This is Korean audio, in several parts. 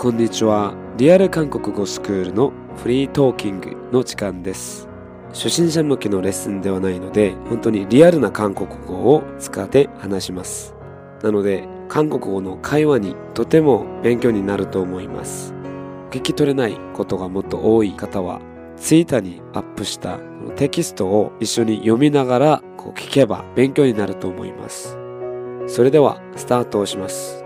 こんにちは。リアル韓国語スクールのフリートーキングの時間です。初心者向けのレッスンではないので、本当にリアルな韓国語を使って話します。なので、韓国語の会話にとても勉強になると思います。聞き取れないことがもっと多い方は、ツイッターにアップしたテキストを一緒に読みながらこう聞けば勉強になると思います。それではスタートをします。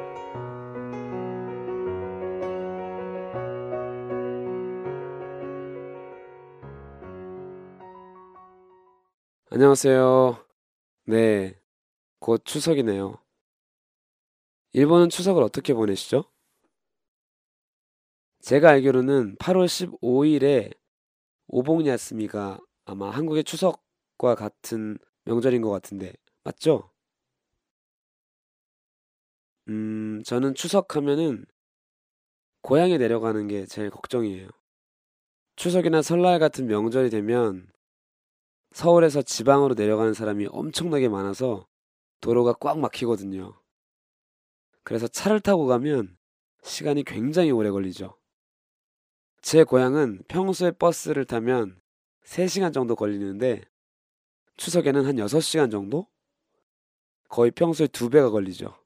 안녕하세요. 네, 곧 추석이네요. 일본은 추석을 어떻게 보내시죠? 제가 알기로는 8월 15일에 오복야스미가 아마 한국의 추석과 같은 명절인 것 같은데, 맞죠? 음, 저는 추석하면은 고향에 내려가는 게 제일 걱정이에요. 추석이나 설날 같은 명절이 되면 서울에서 지방으로 내려가는 사람이 엄청나게 많아서 도로가 꽉 막히거든요. 그래서 차를 타고 가면 시간이 굉장히 오래 걸리죠. 제 고향은 평소에 버스를 타면 3시간 정도 걸리는데 추석에는 한 6시간 정도? 거의 평소에 두 배가 걸리죠.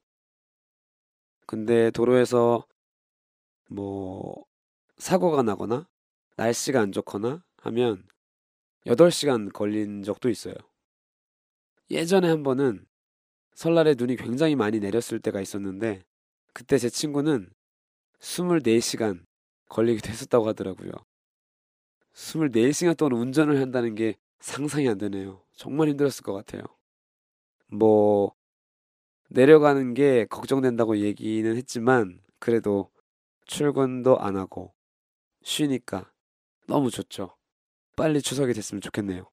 근데 도로에서 뭐 사고가 나거나 날씨가 안 좋거나 하면 8시간 걸린 적도 있어요. 예전에 한 번은 설날에 눈이 굉장히 많이 내렸을 때가 있었는데 그때 제 친구는 24시간 걸리기도 했었다고 하더라고요. 24시간 동안 운전을 한다는 게 상상이 안 되네요. 정말 힘들었을 것 같아요. 뭐 내려가는 게 걱정된다고 얘기는 했지만 그래도 출근도 안 하고 쉬니까 너무 좋죠. 빨리 추석이 됐으면 좋겠네요.